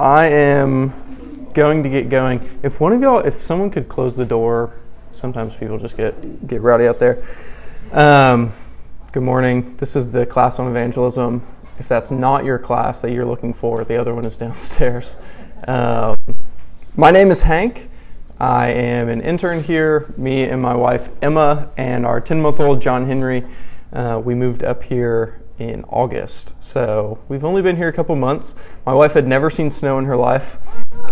I am going to get going. If one of y'all, if someone could close the door, sometimes people just get get rowdy out there. Um, good morning. This is the class on evangelism. If that's not your class that you're looking for, the other one is downstairs. Um, my name is Hank. I am an intern here. Me and my wife Emma and our 10 month old John Henry. Uh, we moved up here in August. So we've only been here a couple months. My wife had never seen snow in her life,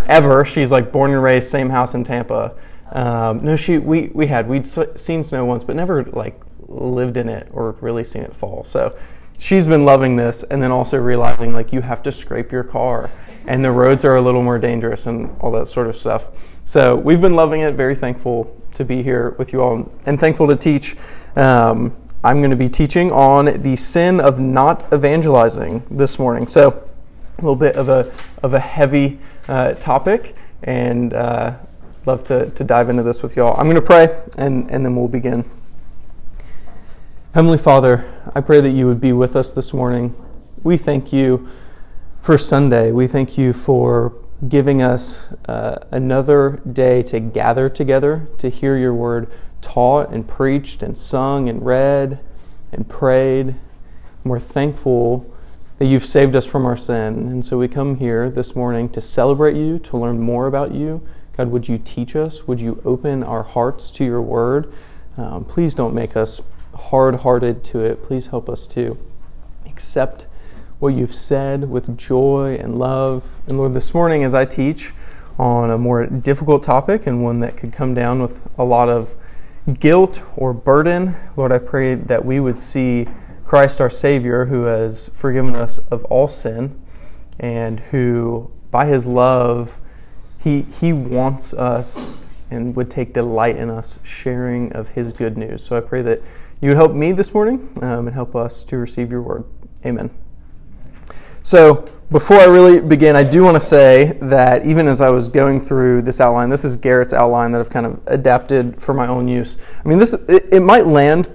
ever. She's like born and raised, same house in Tampa. Um, no, she we we had we'd seen snow once, but never like lived in it or really seen it fall. So she's been loving this, and then also realizing like you have to scrape your car, and the roads are a little more dangerous and all that sort of stuff. So we've been loving it. Very thankful to be here with you all, and thankful to teach. Um, I'm going to be teaching on the sin of not evangelizing this morning. So, a little bit of a, of a heavy uh, topic, and uh, love to, to dive into this with y'all. I'm going to pray, and, and then we'll begin. Heavenly Father, I pray that you would be with us this morning. We thank you for Sunday. We thank you for giving us uh, another day to gather together to hear your word taught and preached and sung and read and prayed. And we're thankful that you've saved us from our sin. And so we come here this morning to celebrate you, to learn more about you. God, would you teach us? Would you open our hearts to your word? Um, please don't make us hard hearted to it. Please help us to accept what you've said with joy and love. And Lord, this morning as I teach on a more difficult topic and one that could come down with a lot of guilt or burden, Lord, I pray that we would see Christ our Savior, who has forgiven us of all sin and who, by his love, he, he wants us and would take delight in us sharing of his good news. So I pray that you would help me this morning um, and help us to receive your word. Amen. So, before I really begin, I do want to say that even as I was going through this outline, this is Garrett's outline that I've kind of adapted for my own use. I mean, this it, it might land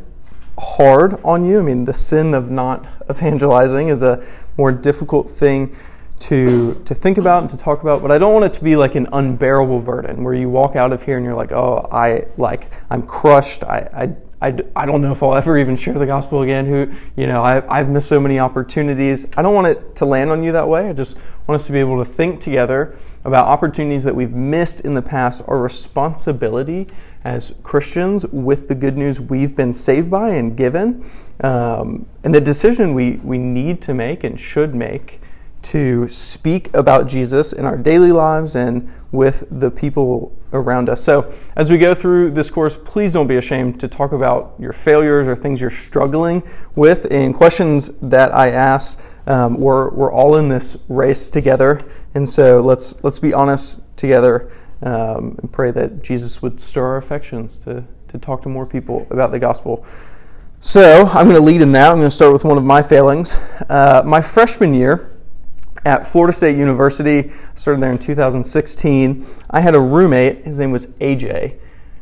hard on you. I mean, the sin of not evangelizing is a more difficult thing to to think about and to talk about, but I don't want it to be like an unbearable burden where you walk out of here and you're like, oh, I like I'm crushed. I, I I, I don't know if I'll ever even share the gospel again. Who, you know, I, I've missed so many opportunities. I don't want it to land on you that way. I just want us to be able to think together about opportunities that we've missed in the past, our responsibility as Christians with the good news we've been saved by and given, um, and the decision we, we need to make and should make to speak about Jesus in our daily lives and with the people around us. So, as we go through this course, please don't be ashamed to talk about your failures or things you're struggling with. And questions that I ask, um, we're, we're all in this race together. And so, let's, let's be honest together um, and pray that Jesus would stir our affections to, to talk to more people about the gospel. So, I'm going to lead in that. I'm going to start with one of my failings. Uh, my freshman year, at Florida State University. started there in 2016. I had a roommate. His name was AJ.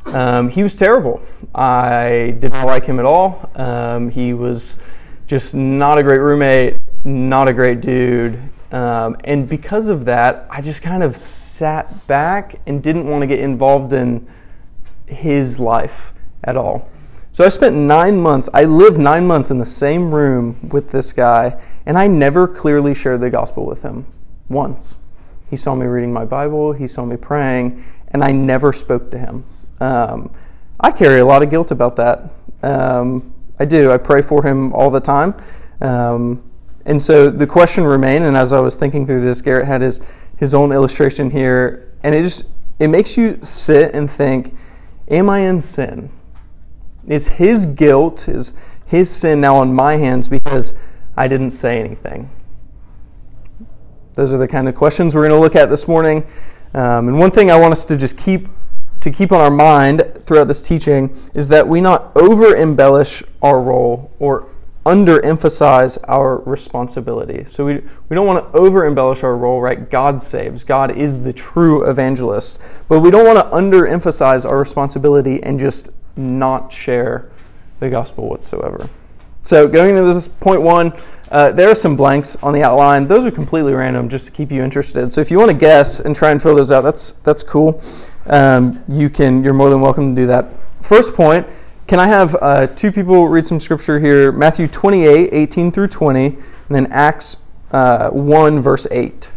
Um, he was terrible. I did not like him at all. Um, he was just not a great roommate, not a great dude. Um, and because of that, I just kind of sat back and didn't want to get involved in his life at all. So I spent nine months, I lived nine months in the same room with this guy, and I never clearly shared the gospel with him once. He saw me reading my Bible, he saw me praying, and I never spoke to him. Um, I carry a lot of guilt about that. Um, I do. I pray for him all the time. Um, and so the question remained, and as I was thinking through this, Garrett had his, his own illustration here, and it just it makes you sit and think, am I in sin? Is his guilt, is his sin now on my hands because I didn't say anything? Those are the kind of questions we're going to look at this morning. Um, and one thing I want us to just keep to keep on our mind throughout this teaching is that we not over embellish our role or underemphasize our responsibility. So we, we don't want to over embellish our role, right? God saves. God is the true evangelist. But we don't want to underemphasize our responsibility and just not share the gospel whatsoever. So, going into this point one, uh, there are some blanks on the outline. Those are completely random, just to keep you interested. So if you want to guess and try and fill those out, that's that's cool. Um, you can. You're more than welcome to do that. First point. Can I have uh, two people read some scripture here? Matthew 28, 18 through 20, and then Acts uh, 1, verse 8.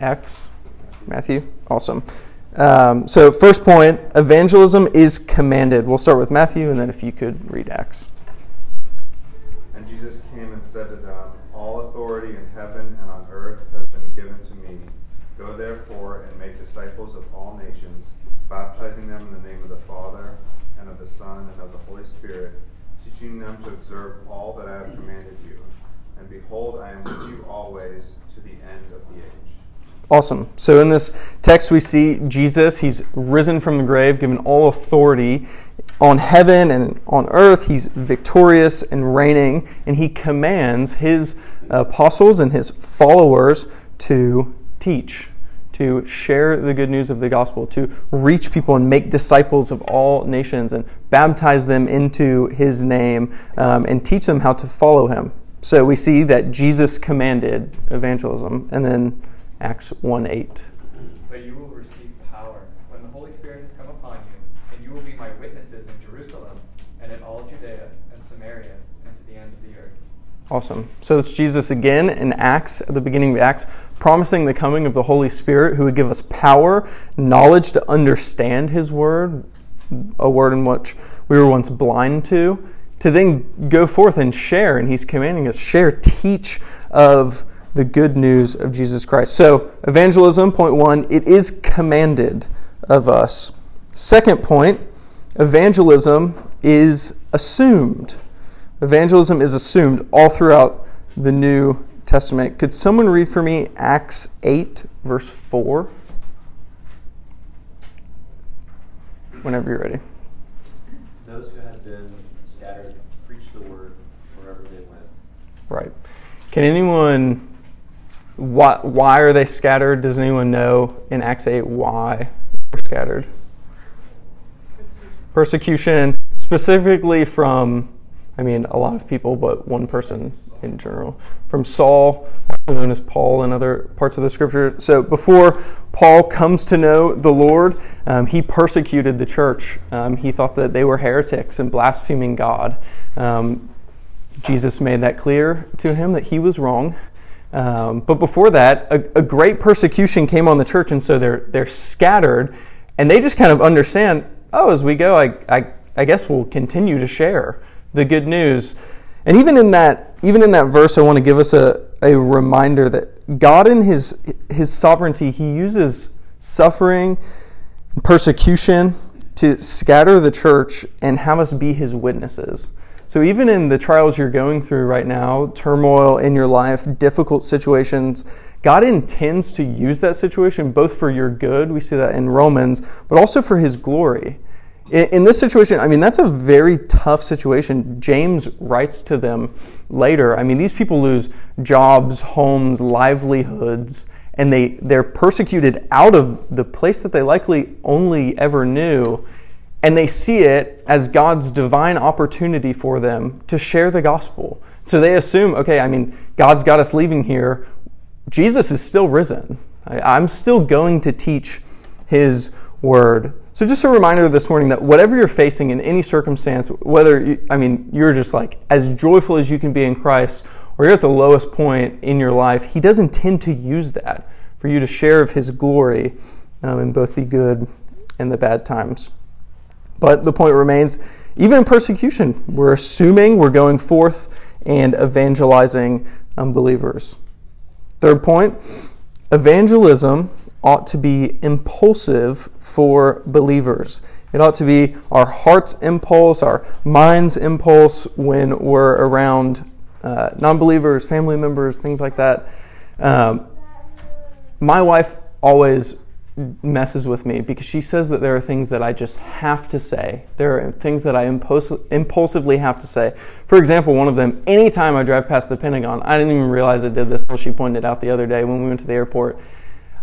Acts. Matthew. Awesome. Um, so, first point evangelism is commanded. We'll start with Matthew, and then if you could read Acts. And Jesus came and said to them, All authority in heaven and on earth has been given to me. Go therefore and make disciples of all nations, baptizing them in the name of the Father, and of the Son, and of the Holy Spirit, teaching them to observe all that I have commanded you. And behold, I am with you always to the end of the age. Awesome. So in this text, we see Jesus. He's risen from the grave, given all authority on heaven and on earth. He's victorious and reigning, and he commands his apostles and his followers to teach, to share the good news of the gospel, to reach people and make disciples of all nations and baptize them into his name um, and teach them how to follow him. So we see that Jesus commanded evangelism, and then Acts 1 8. But you will receive power when the Holy Spirit has come upon you, and you will be my witnesses in Jerusalem and in all Judea and Samaria and to the end of the earth. Awesome. So it's Jesus again in Acts, at the beginning of Acts, promising the coming of the Holy Spirit who would give us power, knowledge to understand His word, a word in which we were once blind to, to then go forth and share. And He's commanding us share, teach of the good news of Jesus Christ. So, evangelism, point one, it is commanded of us. Second point, evangelism is assumed. Evangelism is assumed all throughout the New Testament. Could someone read for me Acts 8, verse 4? Whenever you're ready. Those who had been scattered preached the word wherever they went. Right. Can anyone why, why are they scattered? Does anyone know in Acts 8 why they're scattered? Persecution, specifically from, I mean, a lot of people, but one person in general. From Saul, known as Paul in other parts of the scripture. So before Paul comes to know the Lord, um, he persecuted the church. Um, he thought that they were heretics and blaspheming God. Um, Jesus made that clear to him that he was wrong um, but before that, a, a, great persecution came on the church, and so they're they're scattered, and they just kind of understand. Oh, as we go, I, I, I guess we'll continue to share the good news. And even in that, even in that verse, I want to give us a, a reminder that God, in His His sovereignty, He uses suffering, persecution to scatter the church and have us be His witnesses. So, even in the trials you're going through right now, turmoil in your life, difficult situations, God intends to use that situation both for your good, we see that in Romans, but also for His glory. In, this situation, I mean, that's a very tough situation. James writes to them later. I mean, these people lose jobs, homes, livelihoods, and they, they're persecuted out of the place that they likely only ever knew and they see it as God's divine opportunity for them to share the gospel. So they assume, okay, I mean, God's got us leaving here. Jesus is still risen. I'm still going to teach his word. So just a reminder this morning that whatever you're facing in any circumstance, whether, you, I mean, you're just like as joyful as you can be in Christ, or you're at the lowest point in your life, he does intend to use that for you to share of his glory um, in both the good and the bad times. But the point remains even in persecution, we're assuming we're going forth and evangelizing unbelievers. Third point evangelism ought to be impulsive for believers. It ought to be our heart's impulse, our mind's impulse when we're around uh, non believers, family members, things like that. Um, my wife always messes with me because she says that there are things that I just have to say. There are things that I impuls- impulsively have to say. For example, one of them, anytime I drive past the Pentagon, I didn't even realize I did this until she pointed out the other day when we went to the airport.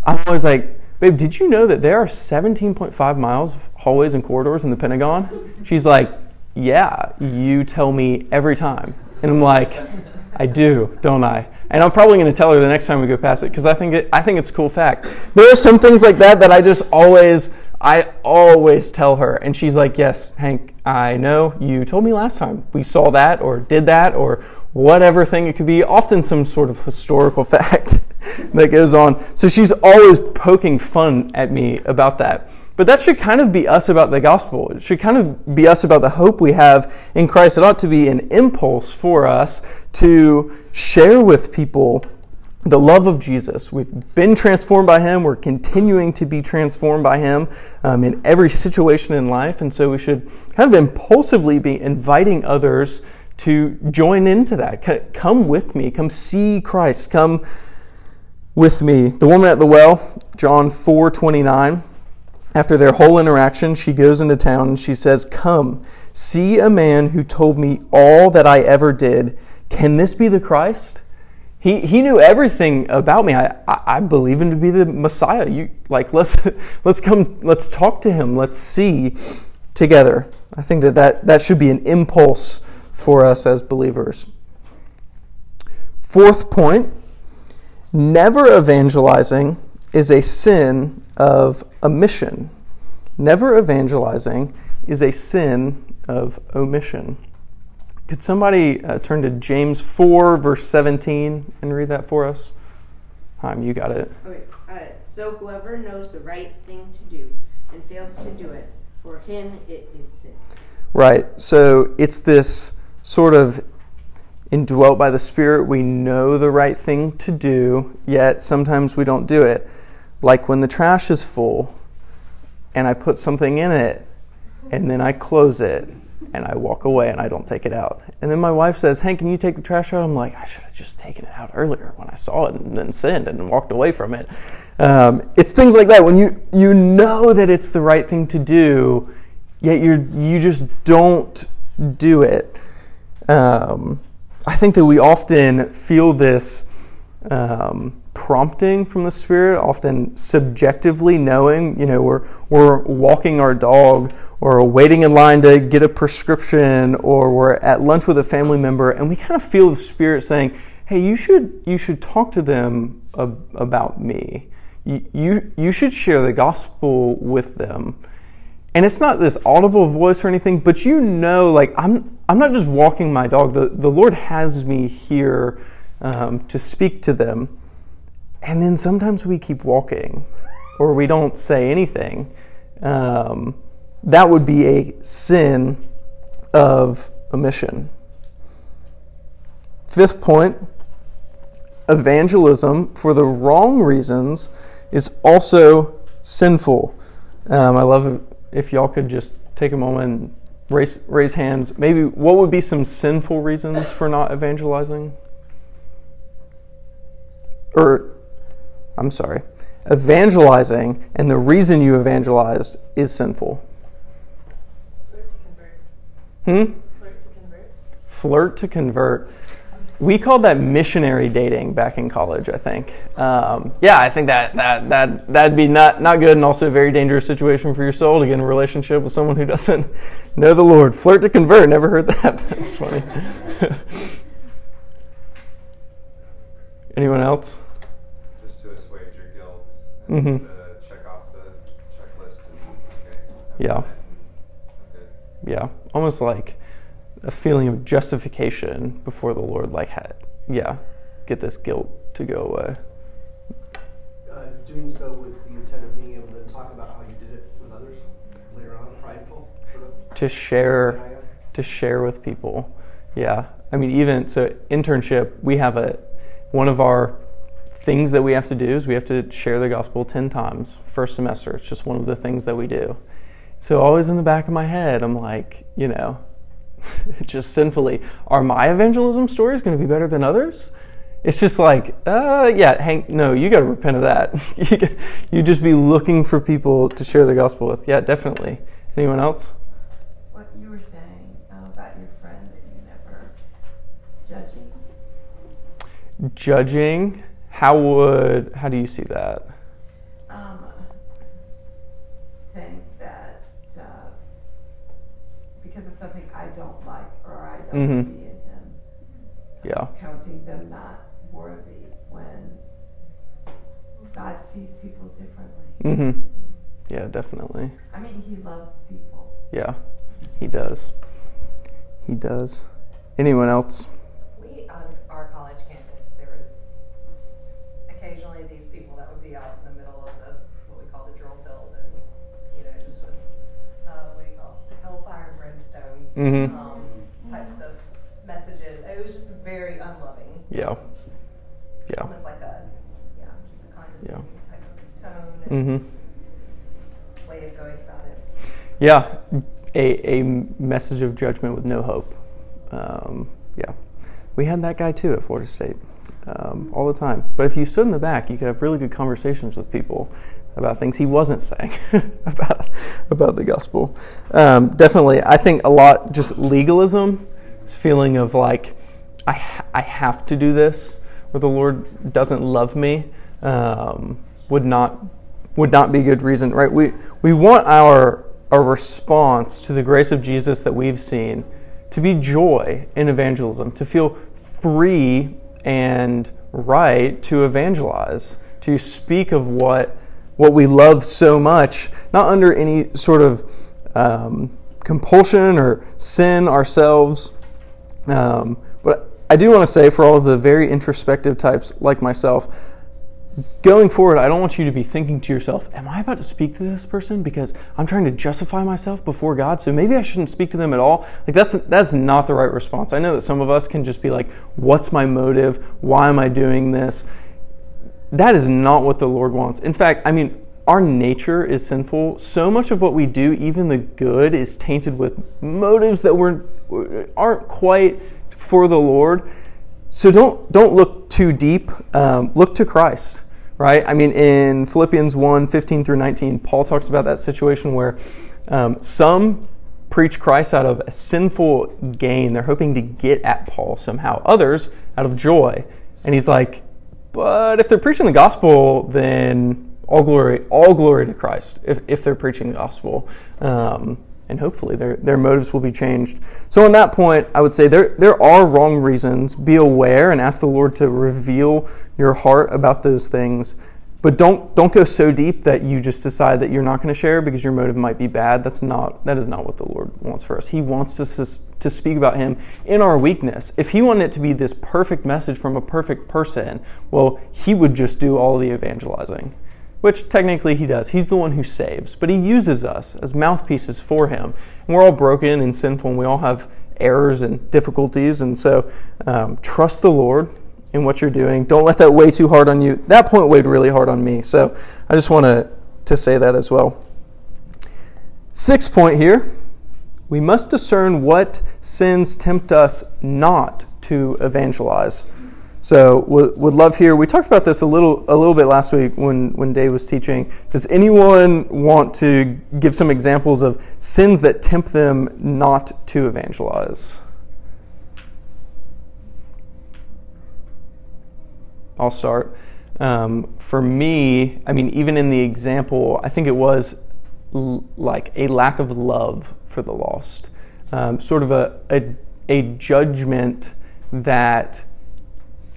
I'm always like, babe, did you know that there are 17.5 miles of hallways and corridors in the Pentagon? She's like, yeah, you tell me every time. And I'm like, I do, don't I? And I'm probably going to tell her the next time we go past it because I think it, I think it's a cool fact. There are some things like that that I just always I always tell her, and she's like, "Yes, Hank, I know. You told me last time we saw that or did that or whatever thing it could be. Often some sort of historical fact that goes on. So she's always poking fun at me about that." But that should kind of be us about the gospel. It should kind of be us about the hope we have in Christ. It ought to be an impulse for us to share with people the love of Jesus. We've been transformed by Him. We're continuing to be transformed by Him um, in every situation in life. And so we should kind of impulsively be inviting others to join into that. Come with me. Come see Christ. Come with me. The woman at the well, John 4 29. After their whole interaction, she goes into town and she says, Come, see a man who told me all that I ever did. Can this be the Christ? He, he knew everything about me. I, I, believe him to be the Messiah. You like let's let's come let's talk to him. Let's see together. I think that, that that should be an impulse for us as believers. Fourth point, never evangelizing is a sin of omission. Never evangelizing is a sin of omission. Could somebody uh, turn to James 4, verse 17, and read that for us? Um, you got it. Okay. Uh, so whoever knows the right thing to do and fails to do it, for him it is sin. Right. So it's this sort of indwelt by the Spirit. We know the right thing to do, yet sometimes we don't do it. Like when the trash is full and I put something in it and then I close it and I walk away and I don't take it out. And then my wife says, Hank, can you take the trash out? I'm like, I should have just taken it out earlier when I saw it and then sinned and walked away from it. Um, it's things like that when you, you know that it's the right thing to do, yet you you just don't do it. Um, I think that we often feel this um, prompting from the Spirit, often subjectively knowing, you know, we're, we're walking our dog or waiting in line to get a prescription or we're at lunch with a family member and we kind of feel the Spirit saying, hey, you should, you should talk to them ab- about me. You, you, you should share the gospel with them. And it's not this audible voice or anything, but you know, like, I'm, I'm not just walking my dog. The, the Lord has me here um, to speak to them. And then sometimes we keep walking or we don't say anything. Um, that would be a sin of omission. Fifth point evangelism for the wrong reasons is also sinful. Um, I love if y'all could just take a moment and raise, raise hands. Maybe what would be some sinful reasons for not evangelizing? Or I'm sorry, evangelizing and the reason you evangelized is sinful. Flirt to convert. Hmm? Flirt to convert. Flirt to convert. We called that missionary dating back in college. I think. Um, yeah, I think that that that that'd be not not good, and also a very dangerous situation for your soul to get in a relationship with someone who doesn't know the Lord. Flirt to convert. Never heard that. That's funny. Anyone else? Mm-hmm. to check off the checklist. And, okay, yeah. Yeah, almost like a feeling of justification before the Lord, like, yeah, get this guilt to go away. Uh, doing so with the intent of being able to talk about how you did it with others later on, prideful sort of. To share, to share with people. Yeah, I mean, even so, internship. We have a one of our things that we have to do is we have to share the gospel 10 times first semester. It's just one of the things that we do. So, always in the back of my head, I'm like, you know, just sinfully, are my evangelism stories going to be better than others? It's just like, uh, yeah, Hank, no, you got to repent of that. you just be looking for people to share the gospel with. Yeah, definitely. Anyone else? What you were saying uh, about your friend that you never judging. Judging how would how do you see that? Um, saying that uh, because of something I don't like or I don't mm-hmm. see in him, Yeah. counting them not worthy when God sees people differently. Mm-hmm. Yeah, definitely. I mean, He loves people. Yeah, he does. He does. Anyone else? We, on our college campus, there was occasionally these people that would be out in the middle of the, what we call the drill field and, you know, just with, uh, what do you call it? Hellfire and Mhm. um, types of messages. It was just very unloving. Yeah. Yeah. Almost like a, yeah, just a condescending type of tone Mm-hmm. way of going about it. Yeah, a, a message of judgment with no hope. Um, yeah, we had that guy too at Florida State um, all the time. But if you stood in the back, you could have really good conversations with people about things he wasn't saying about about the gospel. Um, definitely, I think a lot just legalism, this feeling of like I I have to do this, or the Lord doesn't love me, um, would not would not be good reason, right? We we want our our response to the grace of Jesus that we've seen to be joy in evangelism, to feel free and right to evangelize, to speak of what what we love so much, not under any sort of um, compulsion or sin ourselves. Um, but I do want to say, for all of the very introspective types like myself, going forward, I don't want you to be thinking to yourself, Am I about to speak to this person because I'm trying to justify myself before God? So maybe I shouldn't speak to them at all. Like that's that's not the right response. I know that some of us can just be like, What's my motive? Why am I doing this? That is not what the Lord wants. In fact, I mean, our nature is sinful. So much of what we do, even the good, is tainted with motives that were aren't quite for the Lord. So don't don't look too deep. Um, look to Christ, right? I mean, in Philippians 1, 15 through 19, Paul talks about that situation where um, some preach Christ out of a sinful gain. They're hoping to get at Paul somehow. Others out of joy. And he's like, but if they're preaching the gospel, then all glory, all glory to Christ. If, if they're preaching the gospel, um, and hopefully their their motives will be changed. So on that point, I would say there there are wrong reasons. Be aware and ask the Lord to reveal your heart about those things. But don't don't go so deep that you just decide that you're not going to share because your motive might be bad. That's not that is not what the Lord wants for us. He wants us to, to speak about Him in our weakness. If He wanted it to be this perfect message from a perfect person, well, He would just do all the evangelizing which technically he does. He's the one who saves, but he uses us as mouthpieces for him. And we're all broken and sinful, and we all have errors and difficulties. And so, um, trust the Lord in what you're doing. Don't let that weigh too hard on you. That point weighed really hard on me. So, I just want to to say that as well. Sixth point here. We must discern what sins tempt us not to evangelize. So would, love here. We talked about this a little a little bit last week when when Dave was teaching. Does anyone want to give some examples of sins that tempt them not to evangelize? I'll start. Um, for me, I mean, even in the example, I think it was l- like a lack of love for the lost, um, sort of a, a, a judgment that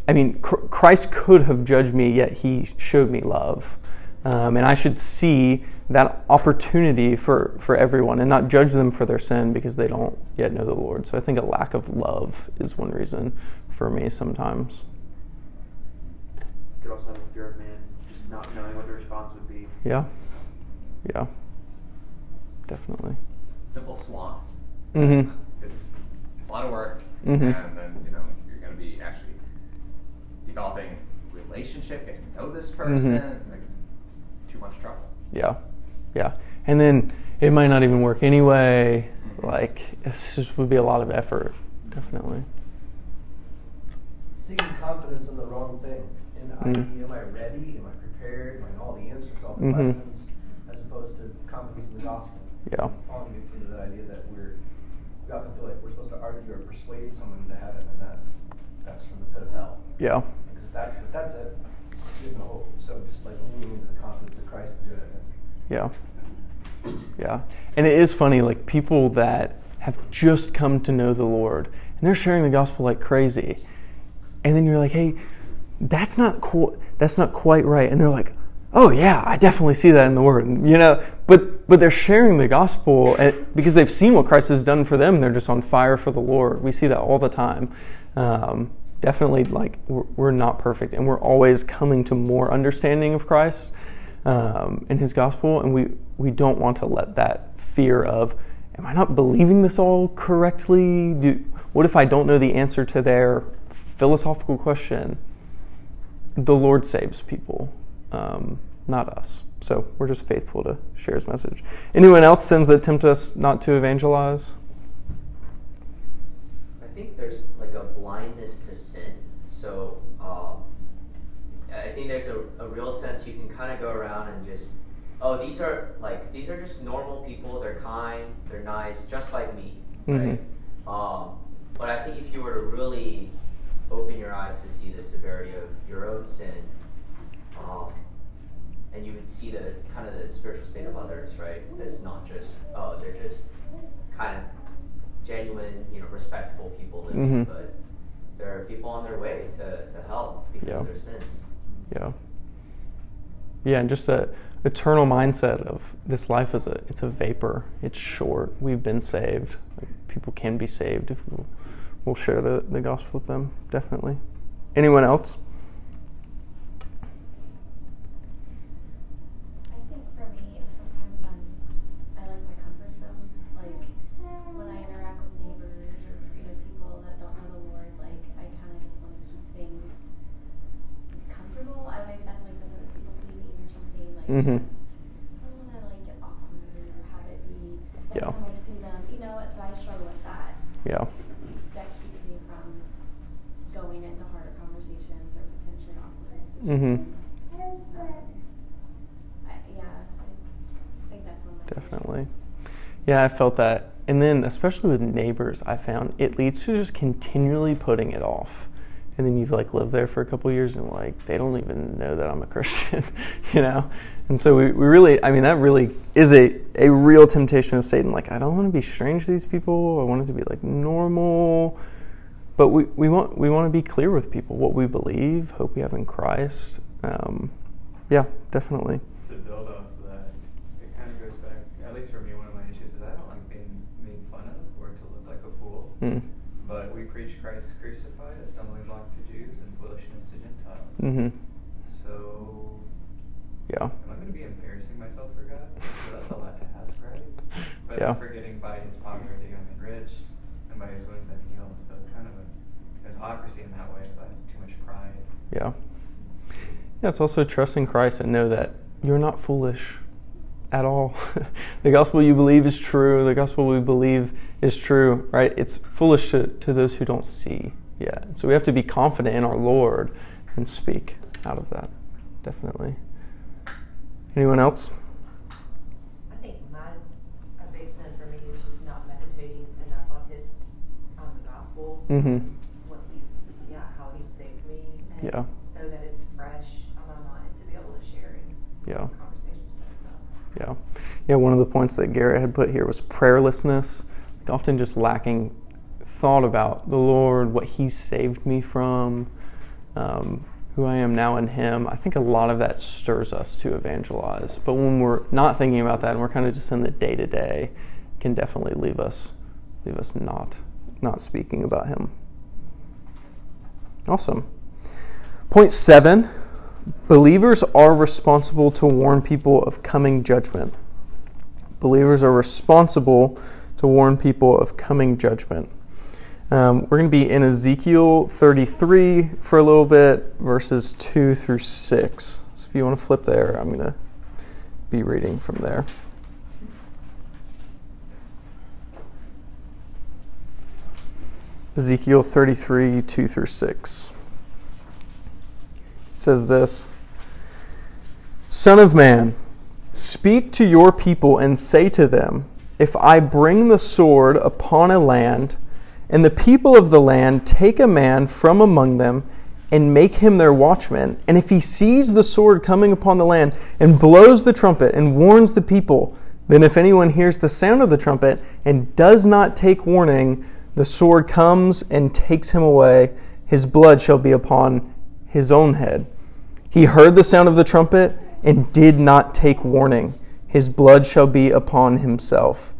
I mean, Christ could have judged me, yet he showed me love. Um, and I should see that opportunity for, for everyone and not judge them for their sin because they don't yet know the Lord. So I think a lack of love is one reason for me sometimes. Could also have a fear of man, just not knowing what the response would be. Yeah. Yeah. Definitely. Simple sloth. Mm-hmm. It's it's a lot of work, mm-hmm. and then you know you're going to be actually developing relationship, getting to know this person. Like, too much trouble. Yeah. Yeah. And then it might not even work anyway. Like, this just would be a lot of effort. Definitely. Seeking confidence in the wrong thing. Mm. i.e., am I ready? Am I prepared? Do I know all the answers to all the Mhm. questions? As opposed to confidence in the gospel. Yeah. Falling victim to that idea that we're we often feel like we're supposed to argue or persuade someone into heaven, and that's that's from the pit of hell. Yeah. Because if that's if that's it, you have no hope. So just like leaning into the confidence of Christ to do it. Yeah. Yeah. And it is funny, like people that have just come to know the Lord and they're sharing the gospel like crazy. and then you're like, hey, that's not cool. That's not quite right. And they're like, oh yeah, I definitely see that in the Word. You know, but but they're sharing the gospel and, because they've seen what Christ has done for them. They're just on fire for the Lord. We see that all the time. Um, definitely, like we're, we're, not perfect, and we're always coming to more understanding of Christ um, and His gospel, and we we don't want to let that fear of am I not believing this all correctly? Do, what if I don't know the answer to their philosophical question? The Lord saves people, um, not us. So we're just faithful to share his message. Anyone else sins that tempt us not to evangelize? I think there's like a blindness to sin. So um, I think there's a, a real sense you can kind of go around and just oh, these are like these are just normal people. They're kind, they're nice, just like me, right? Mm-hmm. Um, but I think if you were to really open your eyes to see the severity of your own sin, um, and you would see the kind of the spiritual state of others, right? As not just oh, they're just kind of genuine, you know, respectable people living, mm-hmm. but there are people on their way to, to hell because yeah. of their sins. Yeah. Yeah, and just a eternal mindset of this life is a it's a vapor. It's short. We've been saved. People can be saved if we'll, we'll share the, the gospel with them. Definitely. Anyone else? Mm-hmm. Just, wanna keep things comfortable. I don't maybe that's like doesn't feel pleasing or something, like just don't want to like get awkward or have it be next yeah. I see them, you know. What? So I struggle with that. Yeah. That keeps me from going into harder conversations or potentially awkward mm-hmm. situations. Mm-hmm. Um, I, yeah, I think that's one of my definitely. Yeah, I felt that, and then especially with neighbors, I found it leads to just continually putting it off and then you've like lived there for a couple years and like they don't even know that I'm a Christian, you know? And so we, we really, I mean, that really is a, a real temptation of Satan. Like, I don't want to be strange to these people. I want it to be like normal. But we, we want we want to be clear with people what we believe, hope we have in Christ. Um, yeah, definitely. To build off of that, it kind of goes back, at least for me, one of my issues is I don't like being made fun of or to look like a fool. Mm. But we preach Christ crucified, a stumbling block to Jews and foolishness to Gentiles. Mm-hmm. So, yeah. Am I going to be embarrassing myself for God? So that's a lot to ask, right? But yeah. forgetting by His poverty I'm enriched, and by His wounds I'm healed. So it's kind of a there's hypocrisy in that way, but too much pride. Yeah. Yeah, it's also trusting Christ and know that you're not foolish at all. the gospel you believe is true. The gospel we believe is true, right? It's foolish to, to those who don't see yet. So we have to be confident in our Lord and speak out of that. Definitely. Anyone else? I think my a big sin for me is just not meditating enough on his on the gospel. Mm-hmm. What he's yeah, how he saved me. yeah. So that it's fresh on my mind to be able to share it. Yeah. Yeah. Yeah, one of the points that Garrett had put here was prayerlessness, like often just lacking thought about the Lord, what He saved me from, um, who I am now in Him. I think a lot of that stirs us to evangelize. But when we're not thinking about that and we're kind of just in the day to day, can definitely leave us leave us not not speaking about Him. Awesome. Point seven Believers are responsible to warn people of coming judgment. Believers are responsible to warn people of coming judgment. Um, we're going to be in Ezekiel 33 for a little bit, verses 2 through 6. So if you want to flip there, I'm going to be reading from there. Ezekiel 33, 2 through 6 It says this Son of man, speak to your people and say to them, If I bring the sword upon a land, and the people of the land take a man from among them, and make him their watchman, and if he sees the sword coming upon the land, and blows the trumpet, and warns the people, then if anyone hears the sound of the trumpet, and does not take warning, the sword comes and takes him away, his blood shall be upon his own head. He heard the sound of the trumpet and did not take warning. His blood shall be upon himself.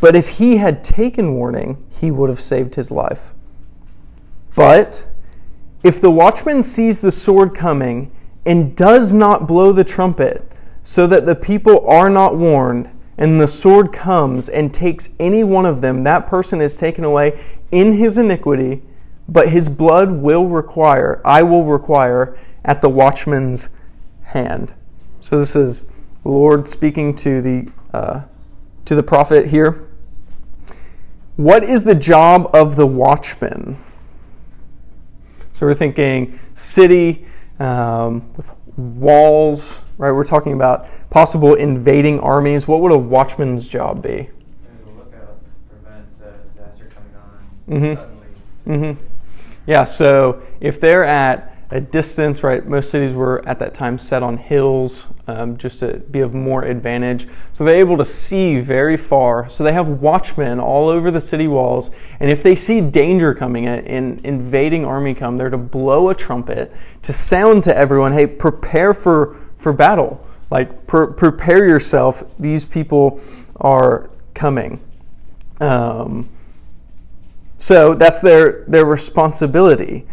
But if he had taken warning, he would have saved his life. But if the watchman sees the sword coming and does not blow the trumpet, so that the people are not warned, and the sword comes and takes any one of them, that person is taken away in his iniquity, but his blood will require, I will require, at the watchman's hand. So this is the Lord speaking to the uh, to the prophet here. What is the job of the watchman? So we're thinking city um, with walls, right? We're talking about possible invading armies. What would a watchman's job be? look out to prevent disaster coming on Mm-hmm. Mm-hmm. Yeah, so if they're at a distance, right, most cities were at that time set on hills um, just to be of more advantage. So they're able to see very far. So they have watchmen all over the city walls. And if they see danger coming, an invading army come, they're to blow a trumpet to sound to everyone, hey, prepare for, for battle. Like, pre- prepare yourself. These people are coming. Um, so that's their, their responsibility.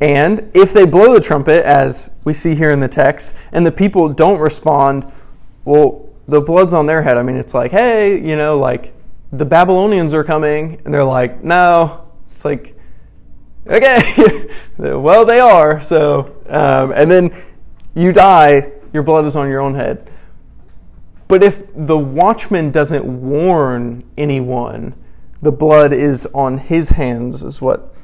And if they blow the trumpet, as we see here in the text, and the people don't respond, well, the blood's on their head. I mean, it's like, hey, you know, like the Babylonians are coming. And they're like, no. It's like, okay, well, they are. So, um, and then you die, your blood is on your own head. But if the watchman doesn't warn anyone, the blood is on his hands, is what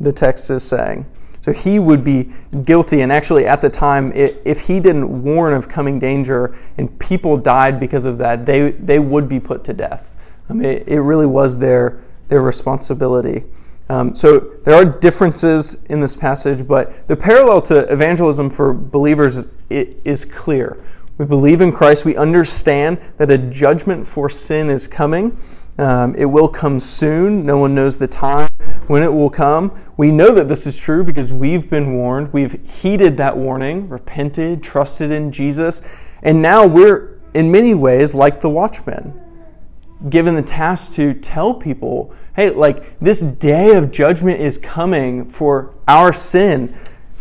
the text is saying. So he would be guilty. And actually, at the time, if he didn't warn of coming danger and people died because of that, they, they would be put to death. I mean, it, really was their, their responsibility. Um, so there are differences in this passage, but the parallel to evangelism for believers is, is clear. We believe in Christ. We understand that a judgment for sin is coming. Um, it will come soon. No one knows the time when it will come. We know that this is true because we've been warned. We've heeded that warning, repented, trusted in Jesus, and now we're, in many ways, like the watchmen, given the task to tell people hey, like this day of judgment is coming for our sin.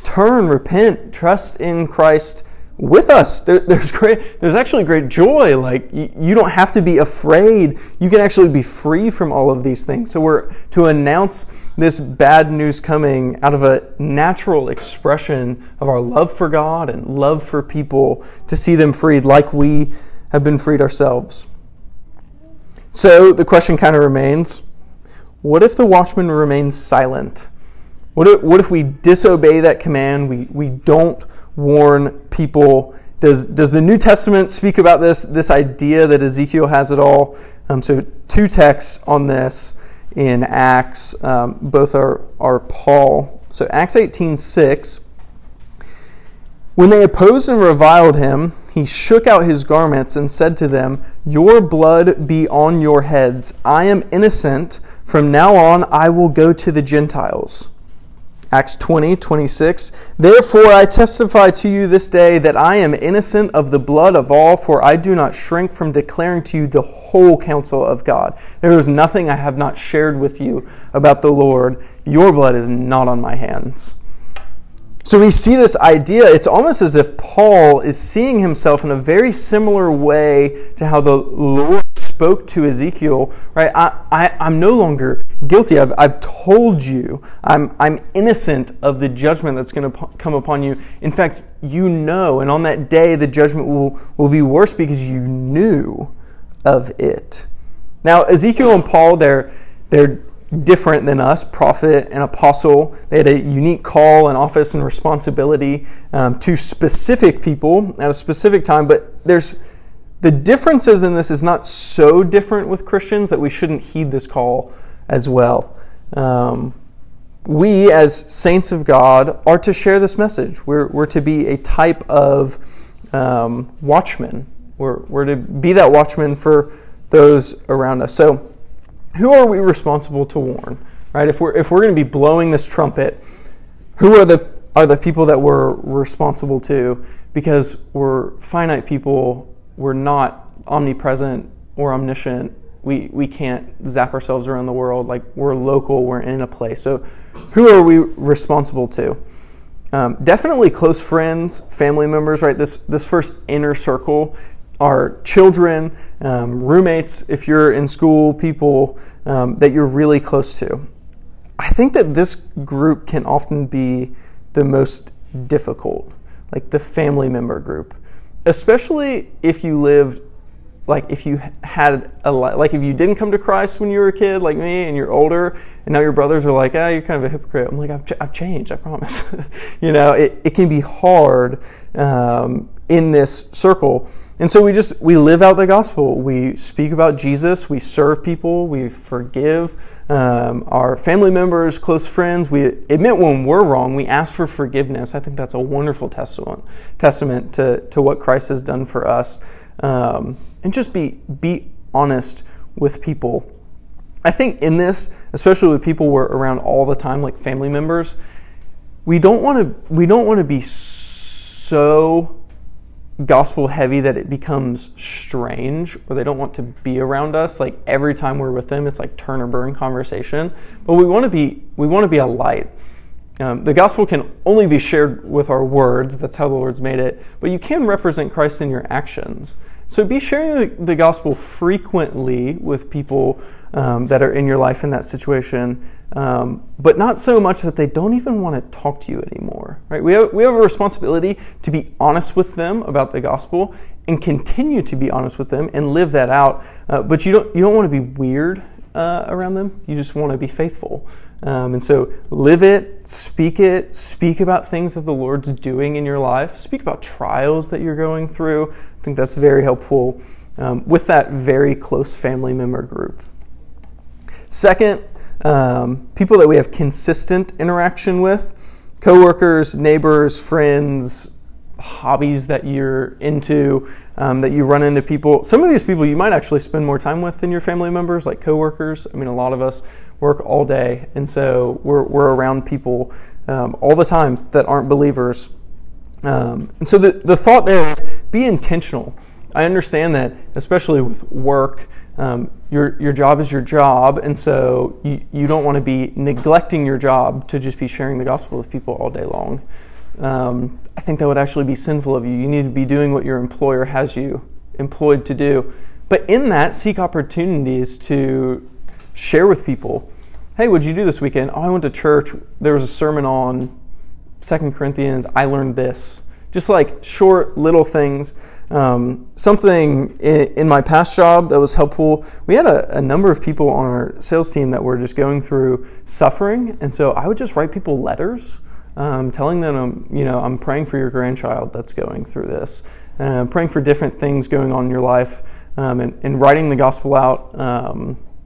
Turn, repent, trust in Christ with us. There, there's great. There's actually great joy. Like you, you, don't have to be afraid. You can actually be free from all of these things. So we're to announce this bad news coming out of a natural expression of our love for God and love for people to see them freed, like we have been freed ourselves. So the question kind of remains: What if the watchman remains silent? What if, what if we disobey that command? We we don't warn people. Does, does the New Testament speak about this, this idea that Ezekiel has it all? Um, so, two texts on this in Acts, um, both are, are Paul. So, Acts 18 6. When they opposed and reviled him, he shook out his garments and said to them, Your blood be on your heads. I am innocent. From now on, I will go to the Gentiles. Acts 20, 26. Therefore I testify to you this day that I am innocent of the blood of all, for I do not shrink from declaring to you the whole counsel of God. There is nothing I have not shared with you about the Lord. Your blood is not on my hands. So we see this idea, it's almost as if Paul is seeing himself in a very similar way to how the Lord spoke to Ezekiel, right? I, I, I'm no longer guilty. I've, I've told you. I'm, I'm innocent of the judgment that's going to come upon you. In fact, you know, and on that day, the judgment will, will be worse because you knew of it. Now, Ezekiel and Paul, they're, they're different than us, prophet and apostle. They had a unique call and office and responsibility um, to specific people at a specific time, but there's the differences in this is not so different with Christians that we shouldn't heed this call as well. Um, we, as saints of God, are to share this message. We're, we're to be a type of um, watchman. We're, we're to be that watchman for those around us. So, who are we responsible to warn? Right? If we're if we're going to be blowing this trumpet, Who are the are the people that we're responsible to? Because we're finite people. We're not omnipresent or omniscient. We we can't zap ourselves around the world. Like we're local. We're in a place. So, who are we responsible to? Um, definitely close friends, family members. Right. This this first inner circle are children, um, roommates, if you're in school, people um, that you're really close to. I think that this group can often be the most difficult, like the family member group, especially if you lived like if you had a like if you didn't come to Christ when you were a kid like me and you're older and now your brothers are like ah you're kind of a hypocrite I'm like I've, ch- I've changed I promise you know it, it can be hard um, in this circle and so we just we live out the gospel. We speak about Jesus. We serve people. We forgive um, our family members, close friends. We admit when we're wrong. We ask for forgiveness. I think that's a wonderful testament testament to to what Christ has done for us. Um, and just be be honest with people. I think in this, especially with people we're around all the time, like family members, we don't want to we don't want to be so gospel heavy that it becomes strange or they don't want to be around us. Like every time we're with them it's like turn or burn conversation. But we want to be we want to be a light. Um, the gospel can only be shared with our words. That's how the lord's made it. But you can represent christ in your actions so be sharing the, gospel frequently with people um, that are in your life in that situation, um, but not so much that they don't even want to talk to you anymore. Right? We have, we have a responsibility to be honest with them about the gospel and continue to be honest with them and live that out. Uh, but you don't you don't want to be weird uh, around them. You just want to be faithful. Um, and so live it, speak it, speak about things that the Lord's doing in your life, speak about trials that you're going through. I think that's very helpful um, with that very close family member group. Second, um, people that we have consistent interaction with coworkers, neighbors, friends, hobbies that you're into, um, that you run into people. Some of these people you might actually spend more time with than your family members, like coworkers. I mean, a lot of us work all day, and so we're, we're around people um, all the time that aren't believers. Um, and so the, the thought there is be intentional. I understand that, especially with work, um, your, your job is your job, and so you, you don't want to be neglecting your job to just be sharing the gospel with people all day long. Um, I think that would actually be sinful of you. You need to be doing what your employer has you employed to do. But in that, seek opportunities to share with people. Hey, what'd you do this weekend? Oh, I went to church. There was a sermon on Second Corinthians. I learned this. Just like short little things. Um, something in, in, my past job that was helpful. We had a, a, number of people on our sales team that were just going through suffering, and so I would just write people letters, um, telling them, um, you know, I'm praying for your grandchild that's going through this, uh, praying for different things going on in your life, um, and, and, writing the gospel out.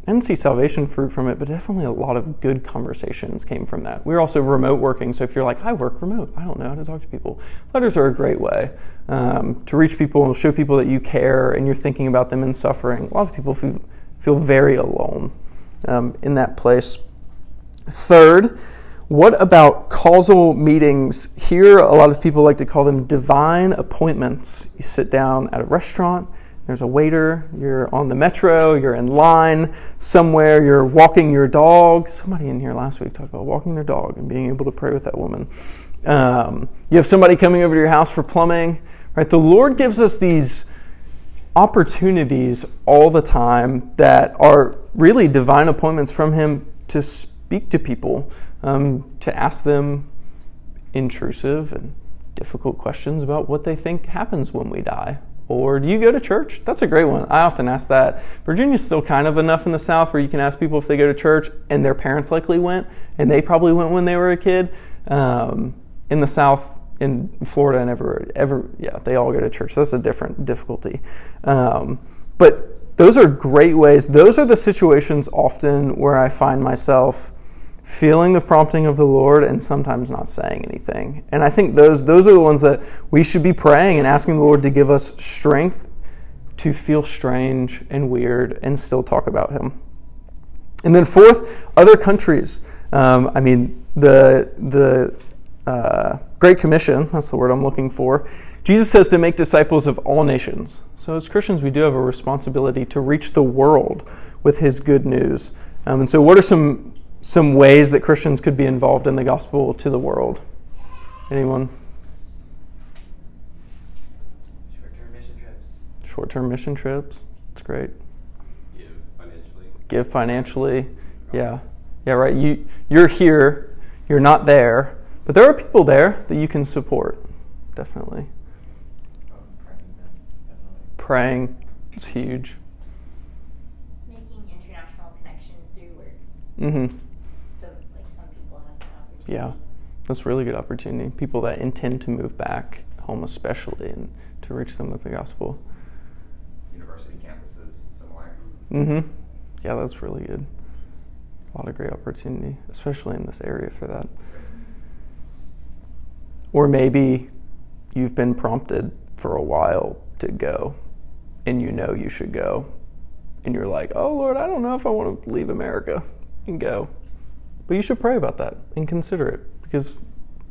I didn't see salvation fruit from it, but definitely a lot of good conversations came from that. We are also remote working, so if you're like, I work remote, I don't know how to talk to people, letters are a great way um, to reach people and show people that you care and you're thinking about them in suffering. A lot of people feel, feel very alone um, in that place. Third, what about causal meetings? Here, a lot of people like to call them divine appointments. You sit down at a restaurant there's a waiter, you're on the metro, you're in line somewhere, you're walking your dog. Somebody in here last week talked about walking their dog and being able to pray with that woman. Um, you have somebody coming over to your house for plumbing, right? The Lord gives us these opportunities all the time that are really divine appointments from Him to speak to people, um, to ask them intrusive and difficult questions about what they think happens when we die, or do you go to church? That's a great one. I often ask that. Virginia's still kind of enough in the South where you can ask people if they go to church, and their parents likely went, and they probably went when they were a kid. Um, in the South, in Florida and everywhere, ever, yeah, they all go to church. That's a different difficulty. Um, but those are great ways. Those are the situations often where I find myself feeling the prompting of the Lord and sometimes not saying anything. And I think those those are the ones that we should be praying and asking the Lord to give us strength to feel strange and weird and still talk about Him. And then fourth, other countries. Um, I mean, the the uh, Great Commission, that's the word I'm looking for, Jesus says to make disciples of all nations. So, as Christians, we do have a responsibility to reach the world with his good news. Um, and so, what are some, some ways that Christians could be involved in the gospel to the world? Anyone? Short term mission trips. Short term mission trips. That's great. Give financially. Give financially. Yeah. Yeah, right. You, you're here, you're not there, but there are people there that you can support. Definitely. Oh, praying, definitely. Praying is huge. Making international connections through work. Mm-hmm. So, like, some people have that opportunity. Yeah, that's a really good opportunity. People that intend to move back home, especially, and to reach them with the gospel. University campuses, similar. Mm-hmm. Yeah, that's really good. A lot of great opportunity, especially in this area for that. Or maybe you've been prompted for a while to go, and you know you should go, and you're like, "Oh Lord, I don't know if I want to leave America and go." But you should pray about that and consider it because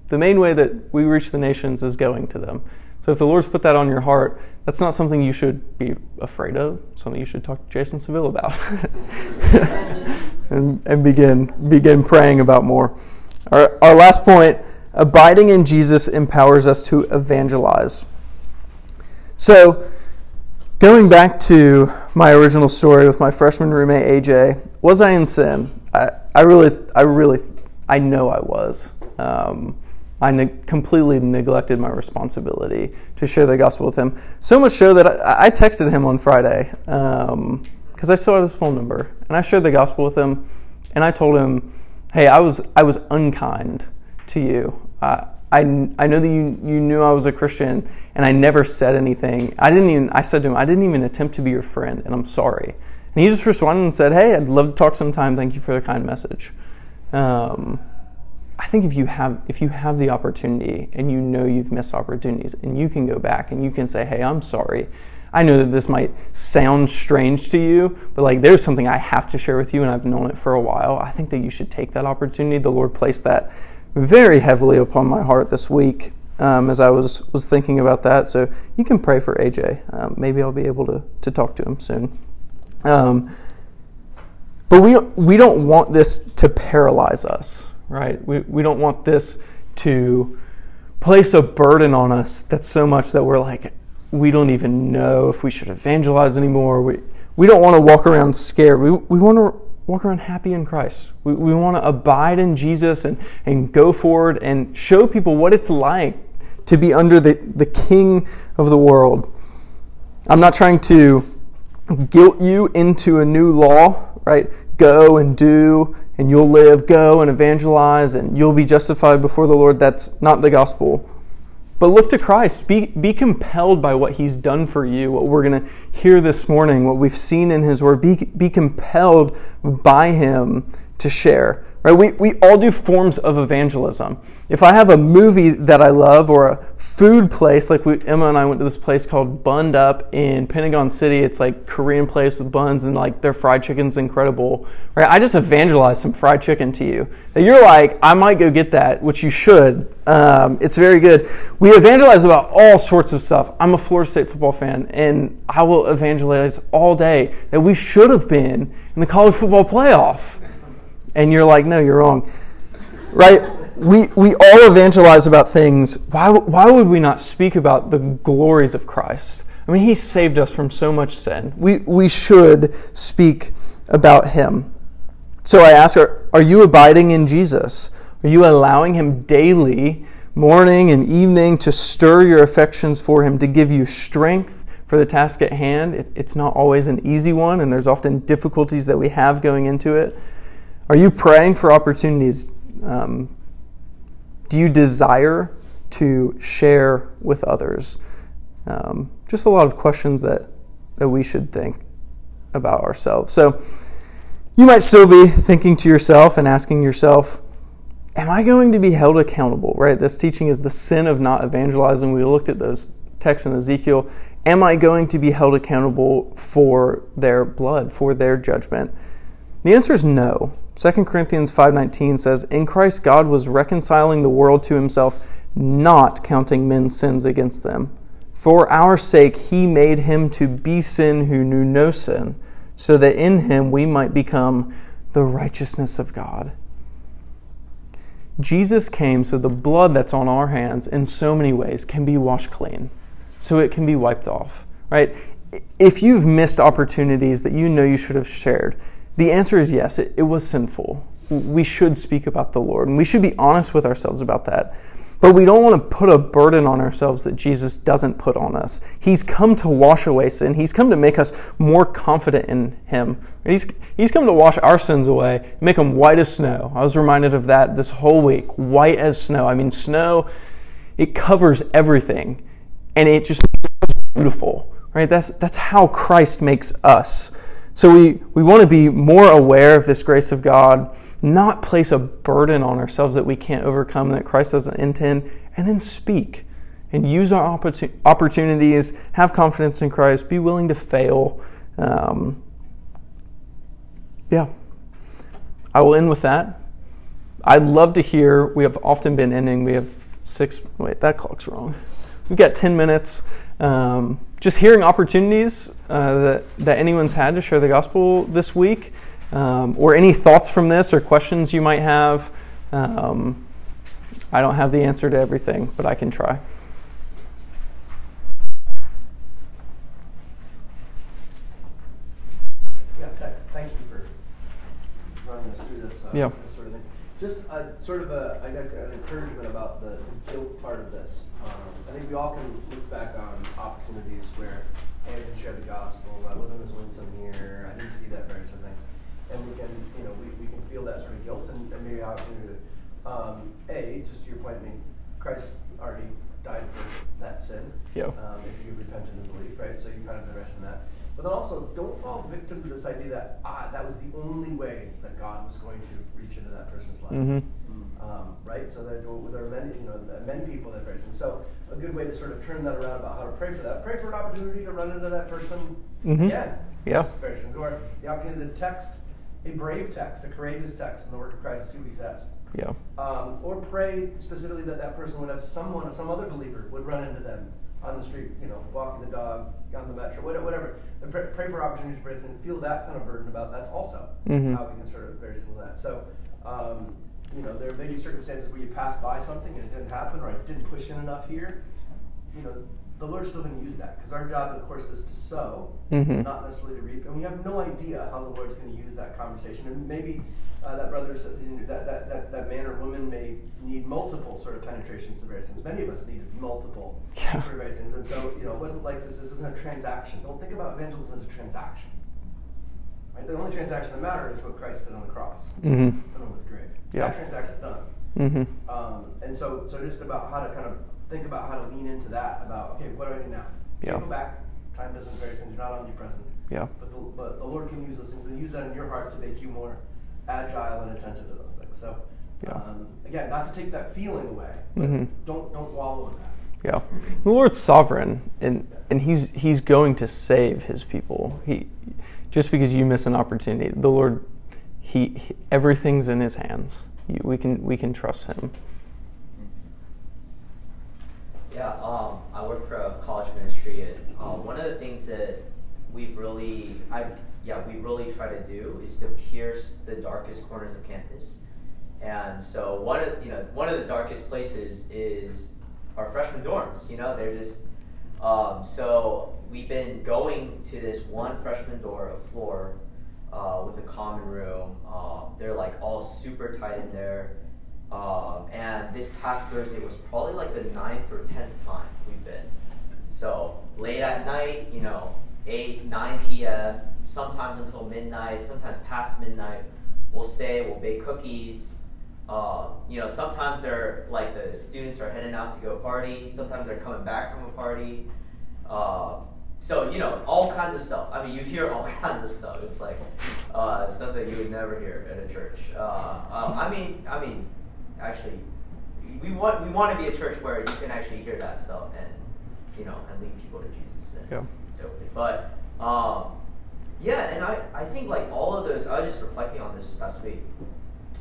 the main way that we reach the nations is going to them. So if the Lord's put that on your heart, that's not something you should be afraid of. Something you should talk to Jason Seville about, and, and begin begin praying about more. Our, our last point: abiding in Jesus empowers us to evangelize. So, going back to my original story with my freshman roommate AJ, was I in sin? I, I really, I really, I know I was. Um, I ne- completely neglected my responsibility to share the gospel with him. So much so that I, I texted him on Friday because um, I still had his phone number, and I shared the gospel with him. And I told him, "Hey, I was I was unkind to you. Uh, I, I know that you you knew I was a Christian, and I never said anything. I didn't even. I said to him, I didn't even attempt to be your friend, and I'm sorry." And he just responded and said, "Hey, I'd love to talk sometime. Thank you for the kind message." Um, I think if you have if you have the opportunity and you know you've missed opportunities and you can go back and you can say, "Hey, I'm sorry. I know that this might sound strange to you, but like there's something I have to share with you and I've known it for a while." I think that you should take that opportunity. The Lord placed that very heavily upon my heart this week um, as I was was thinking about that. So you can pray for AJ. Um, maybe I'll be able to to talk to him soon. Um, but we don't, we don't want this to paralyze us, right? We, we don't want this to place a burden on us that's so much that we're like, we don't even know if we should evangelize anymore. We, we don't want to walk around scared. We, we want to walk around happy in Christ. We, we want to abide in Jesus and, and go forward and show people what it's like to be under the, the King of the world. I'm not trying to guilt you into a new law, right? Go and do, and you'll live. Go and evangelize, and you'll be justified before the Lord. That's not the gospel. But look to Christ. Be, be compelled by what He's done for you, what we're going to hear this morning, what we've seen in His Word. Be, be compelled by Him to share. Right? We, we all do forms of evangelism. If I have a movie that I love or a food place, like we, Emma and I went to this place called Bunned Up in Pentagon City. It's like Korean place with buns and like their fried chicken's incredible. Right? I just evangelize some fried chicken to you. That you're like, I might go get that, which you should. Um, it's very good. We evangelize about all sorts of stuff. I'm a Florida State football fan, and I will evangelize all day that we should have been in the college football playoff and you're like, no, you're wrong. Right? We, we all evangelize about things. Why, why would we not speak about the glories of Christ? I mean, He saved us from so much sin. We, we should speak about Him. So I ask, are, are you abiding in Jesus? Are you allowing Him daily, morning and evening, to stir your affections for Him, to give you strength for the task at hand? It, it's not always an easy one, and there's often difficulties that we have going into it. Are you praying for opportunities? Um, do you desire to share with others? Um, just a lot of questions that, that we should think about ourselves. So you might still be thinking to yourself and asking yourself, Am I going to be held accountable? Right? This teaching is the sin of not evangelizing. We looked at those texts in Ezekiel. Am I going to be held accountable for their blood, for their judgment? The answer is no. 2 Corinthians 5:19 says, "In Christ God was reconciling the world to himself, not counting men's sins against them. For our sake he made him to be sin who knew no sin, so that in him we might become the righteousness of God." Jesus came so the blood that's on our hands in so many ways can be washed clean, so it can be wiped off, right? If you've missed opportunities that you know you should have shared, the answer is yes, it, it was sinful. We should speak about the Lord, and we should be honest with ourselves about that. But we don't want to put a burden on ourselves that Jesus doesn't put on us. He's come to wash away sin. He's come to make us more confident in Him. He's, he's come to wash our sins away, make them white as snow. I was reminded of that this whole week. White as snow. I mean, snow, it covers everything, and it just beautiful, right? That's, that's how Christ makes us. So we, we want to be more aware of this grace of God not place a burden on ourselves that we can't overcome, that Christ doesn't intend, and then speak and use our opportunities, have confidence in Christ, be willing to fail. Um, yeah. I will end with that. I'd love to hear, we have often been ending, we have six, wait, that clock's wrong. We've got 10 minutes. Um, just hearing opportunities uh, that, that anyone's had to share the gospel this week um, or any thoughts from this or questions you might have. Um, I don't have the answer to everything, but I can try. Yeah, thank you for running us through this, uh, yeah. this sort of thing. Just a, sort of a, I got an encouragement about the guilt part of this. Um, I think we all can look back on opportunities where, hey, I didn't share the gospel, I wasn't as winsome here, I didn't see that very some things and we can, you know, we, we can feel that sort of guilt and, and maybe opportunity to, um, A, just to your point, I mean, Christ already died for that sin. Yeah. Um, if you repent and believe, right? So you kind of rest in that. But then also, don't fall victim to this idea that ah, that was the only way that God was going to reach into that person's life. Mm-hmm. Um, right? So that there are many, you know, many people that praise Him. So a good way to sort of turn that around about how to pray for that. Pray for an opportunity to run into that person mm-hmm. again. Yeah. Or the opportunity to text a brave text, a courageous text in the work of Christ, see what he says. Yeah. Um, or pray specifically that that person would have someone, some other believer would run into them on the street, you know, walking the dog, on the metro, whatever. And pray, pray for opportunities for us and feel that kind of burden about that's also mm-hmm. how we can sort of very similar to that. So, um, you know, there may be circumstances where you pass by something and it didn't happen or I didn't push in enough here. You know, the Lord's still going to use that because our job, of course, is to sow, mm-hmm. not necessarily to reap. And we have no idea how the Lord's going to use that conversation. And maybe uh, that brother, that, that, that, that man or woman may need multiple sort of penetrations of various things. Many of us needed multiple yeah. sort of various things. And so, you know, it wasn't like this, this isn't a transaction. Don't think about evangelism as a transaction. Right? The only transaction that matters is what Christ did on the cross, mm-hmm. with the grave. Yeah. That transaction is done. Mm-hmm. Um, and so, so just about how to kind of think about how to lean into that. About okay, what do I do now? Yeah. Go back. Time doesn't vary since you're not omnipresent. Yeah. But the, but the Lord can use those things and use that in your heart to make you more agile and attentive to those things. So yeah. Um, again, not to take that feeling away. Mm-hmm. Don't don't wallow in that. Yeah, the Lord's sovereign, and and he's he's going to save his people. He just because you miss an opportunity, the Lord, he, he everything's in his hands. we can we can trust him. Yeah, um, I work for a college ministry, and um, one of the things that we really, I yeah, we really try to do is to pierce the darkest corners of campus. And so one of you know one of the darkest places is our freshman dorms. You know, they're just um, so we've been going to this one freshman door, a floor uh, with a common room. Uh, they're like all super tight in there. Um, and this past Thursday was probably like the ninth or tenth time we've been. So late at night, you know, 8, 9 p.m., sometimes until midnight, sometimes past midnight. We'll stay, we'll bake cookies. Uh, you know, sometimes they're like the students are heading out to go party, sometimes they're coming back from a party. Uh, so, you know, all kinds of stuff. I mean, you hear all kinds of stuff. It's like uh, stuff that you would never hear at a church. Uh, um, I mean, I mean, actually we want we want to be a church where you can actually hear that stuff and you know and lead people to Jesus. And yeah. It's okay. But um, Yeah, and I, I think like all of those, I was just reflecting on this past week.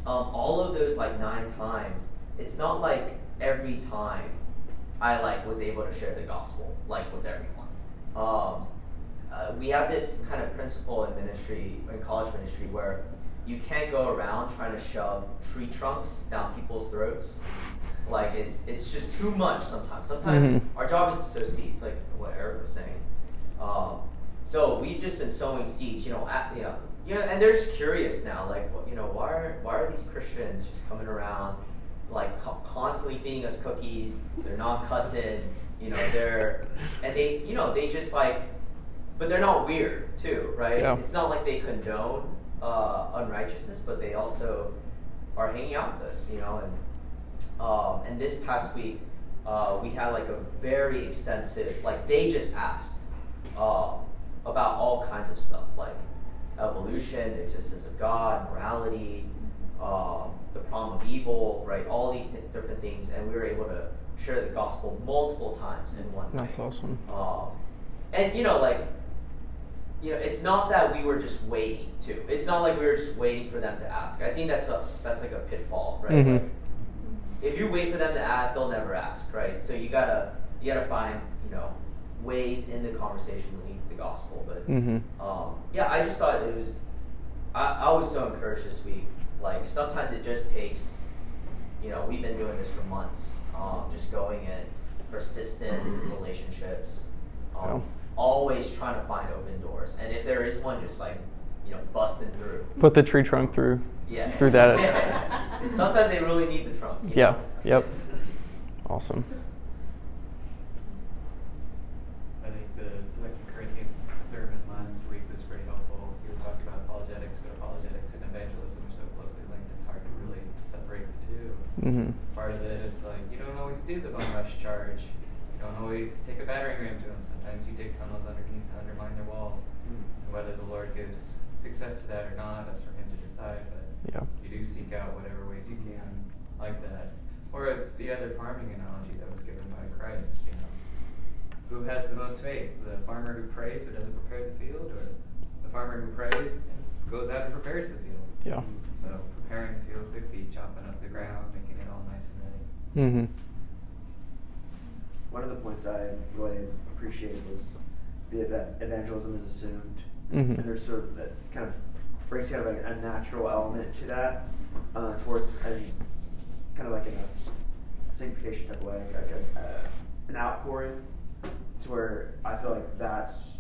Um, all of those like nine times, it's not like every time I like was able to share the gospel like with everyone. Um, uh, we have this kind of principle in ministry, in college ministry, where you can't go around trying to shove tree trunks down people's throats. Like it's it's just too much sometimes. Sometimes Mhm. our job is to sow seeds, like what Eric was saying. Um, so we've just been sowing seeds, you know, at, you know, you know, and they're just curious now, like, you know, why are why are these Christians just coming around, like, co- constantly feeding us cookies? They're not cussing, you know, they're and they, you know, they just like, but they're not weird too, right? Yeah. It's not like they condone uh, unrighteousness, but they also are hanging out with us, you know, and um, and this past week, uh, we had like a very extensive, like they just asked uh, about all kinds of stuff, like evolution, the existence of God, morality, uh, the problem of evil, right? All these th- different things, and we were able to share the gospel multiple times in one That's night. awesome. Um, and you know, like, you know, it's not that we were just waiting to. It's not like we were just waiting for them to ask. I think that's a that's like a pitfall, right? Mhm. Like, if you wait for them to ask, they'll never ask, right? So you gotta you gotta find you know ways in the conversation that lead to the gospel. But Mhm. um, yeah, I just thought it was. I, I was so encouraged this week. Like sometimes it just takes, you know, we've been doing this for months. Um, just going in persistent relationships. Um, Yeah. Always trying to find open doors, and if there is one, just like you know, busting through. Put the tree trunk through. Yeah. Through that. Sometimes they really need the trunk. Yeah. know? Yep. Awesome. I think the Second Corinthians sermon last week was pretty helpful. He was talking about apologetics, but apologetics and evangelism are so closely linked. It's hard to really separate the two. Mhm. Part of it is like you don't always do the bum rush charge. You don't always take a battering ram to them. Sometimes dig tunnels underneath to undermine their walls. And whether the Lord gives success to that or not, that's for Him to decide. But Yeah. you do seek out whatever ways you can, like that. Or the other farming analogy that was given by Christ, you know. Who has the most faith? The farmer who prays but doesn't prepare the field, or the farmer who prays and goes out and prepares the field? Yeah. So preparing the field could be chopping up the ground, making it all nice and ready. Mm-hmm. One of the points I really appreciated was the evangelism is assumed, Mhm. and there's sort of that kind of brings kind of like a natural element to that uh, towards and kind of like in a sanctification type of way, like a, uh, an outpouring to where I feel like that's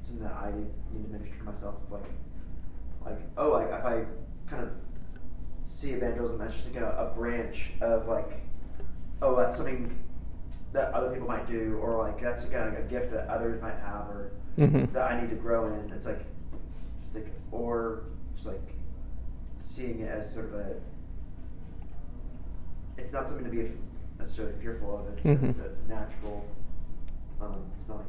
something that I need to minister to myself of like like oh like if I kind of see evangelism as just like a, a branch of like oh that's something that other people might do or like that's kind of like a gift that others might have or Mhm. that I need to grow in it's like it's like or just like seeing it as sort of a it's not something to be necessarily fearful of it's, Mhm. it's a natural um, it's not like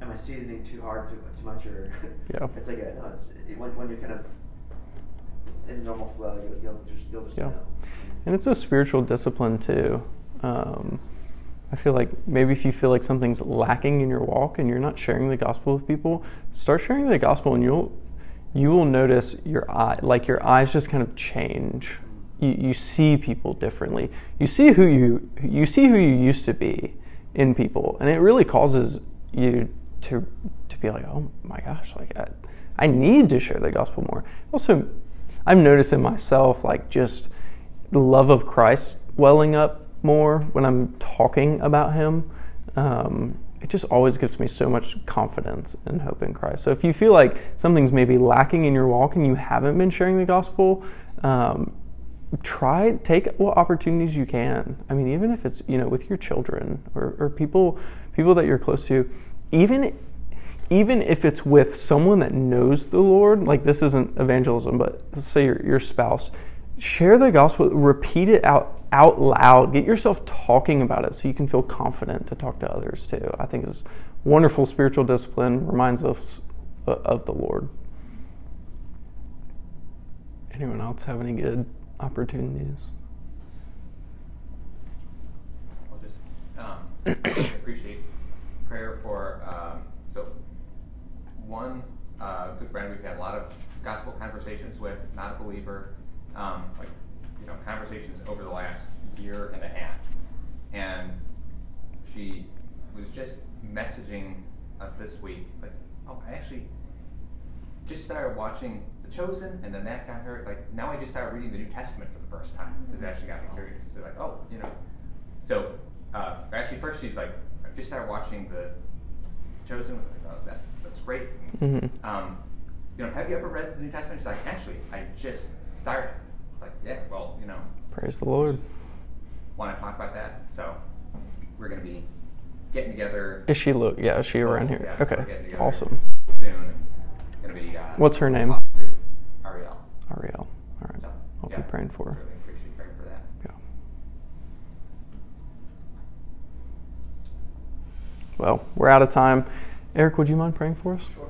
a am I seasoning too hard too, too much or Yeah. it's like a no it's it, when, when you're kind of in normal flow you'll, you'll just you'll just Yeah. know And it's a spiritual discipline too. Um, I feel like maybe if you feel like something's lacking in your walk and you're not sharing the gospel with people, start sharing the gospel, and you'll you will notice your eye like your eyes just kind of change. You, you see people differently. You see who you you see who you used to be in people, and it really causes you to to be like, oh my gosh, like I, I need to share the gospel more. Also, I've noticed in myself like just the love of Christ welling up more when I'm talking about Him. Um, it just always gives me so much confidence and hope in Christ. So if you feel like something's maybe lacking in your walk and you haven't been sharing the gospel, um, try take what opportunities you can. I mean, even if it's you know with your children or, or people people that you're close to, even even if it's with someone that knows the Lord, like this isn't evangelism, but let's say your, your spouse, share the gospel, repeat it out out loud, get yourself talking about it so you can feel confident to talk to others too. I think is wonderful spiritual discipline, reminds us uh, of the Lord. Anyone else have any good opportunities? I'll just um, appreciate prayer for. Um, so, one uh, good friend we've had a lot of gospel conversations with not a believer, um, like you know, conversations over the last year and a half, and she was just messaging us this week, like, oh, I actually just started watching The Chosen, and then that got her like. Now I just started reading the New Testament for the first time because it actually got me curious. So like, oh, you know, so uh, actually first she's like, I just started watching the Chosen. Like, oh, that's that's great. Mhm. Um, you know, have you ever read the New Testament? She's like, actually, I just started. It's like, yeah, well, you know, Praise the Lord. want to talk about that. So we're going to be getting together Is she look? yeah, is she around here? Yeah, so we're Okay. getting Awesome. soon. Going to be. Uh, What's her name? walking through Ariel. Ariel. All right. So, I'll yeah, be praying for her. Really appreciate praying for that. Yeah. Well, we're out of time. Eric, would you mind praying for us? Sure.